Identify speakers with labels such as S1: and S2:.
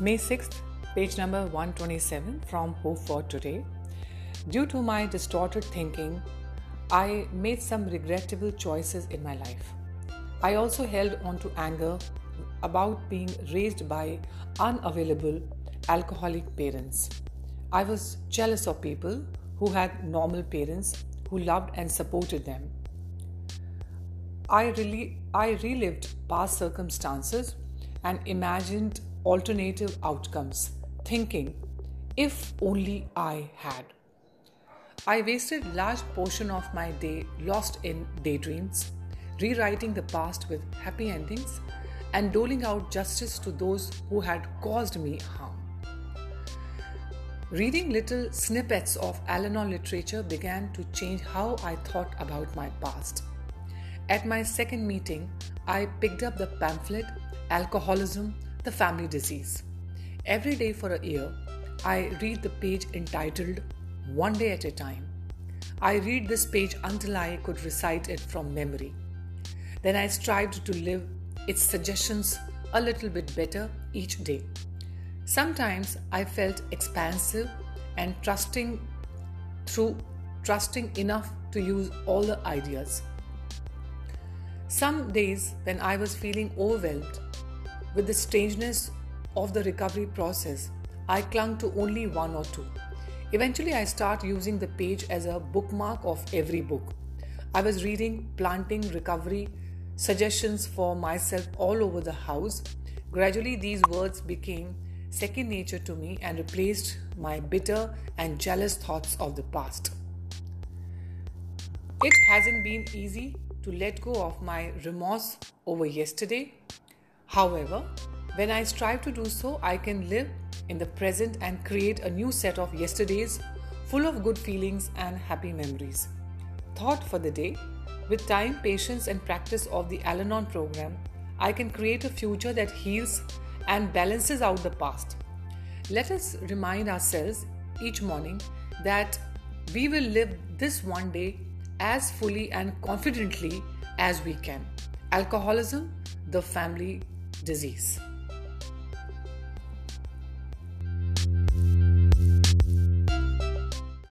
S1: May 6th, page number 127 from Hope for Today. Due to my distorted thinking, I made some regrettable choices in my life. I also held on to anger about being raised by unavailable alcoholic parents. I was jealous of people who had normal parents who loved and supported them. I, really, I relived past circumstances and imagined alternative outcomes, thinking, if only I had. I wasted large portion of my day lost in daydreams, rewriting the past with happy endings and doling out justice to those who had caused me harm. Reading little snippets of Al Anon literature began to change how I thought about my past. At my second meeting, I picked up the pamphlet Alcoholism the family disease. Every day for a year, I read the page entitled One Day at a Time. I read this page until I could recite it from memory. Then I strived to live its suggestions a little bit better each day. Sometimes I felt expansive and trusting through trusting enough to use all the ideas. Some days when I was feeling overwhelmed, with the strangeness of the recovery process, I clung to only one or two. Eventually, I start using the page as a bookmark of every book. I was reading Planting Recovery suggestions for myself all over the house. Gradually, these words became second nature to me and replaced my bitter and jealous thoughts of the past. It hasn't been easy to let go of my remorse over yesterday However, when I strive to do so, I can live in the present and create a new set of yesterdays full of good feelings and happy memories. Thought for the day with time, patience, and practice of the Al Anon program, I can create a future that heals and balances out the past. Let us remind ourselves each morning that we will live this one day as fully and confidently as we can. Alcoholism, the family disease.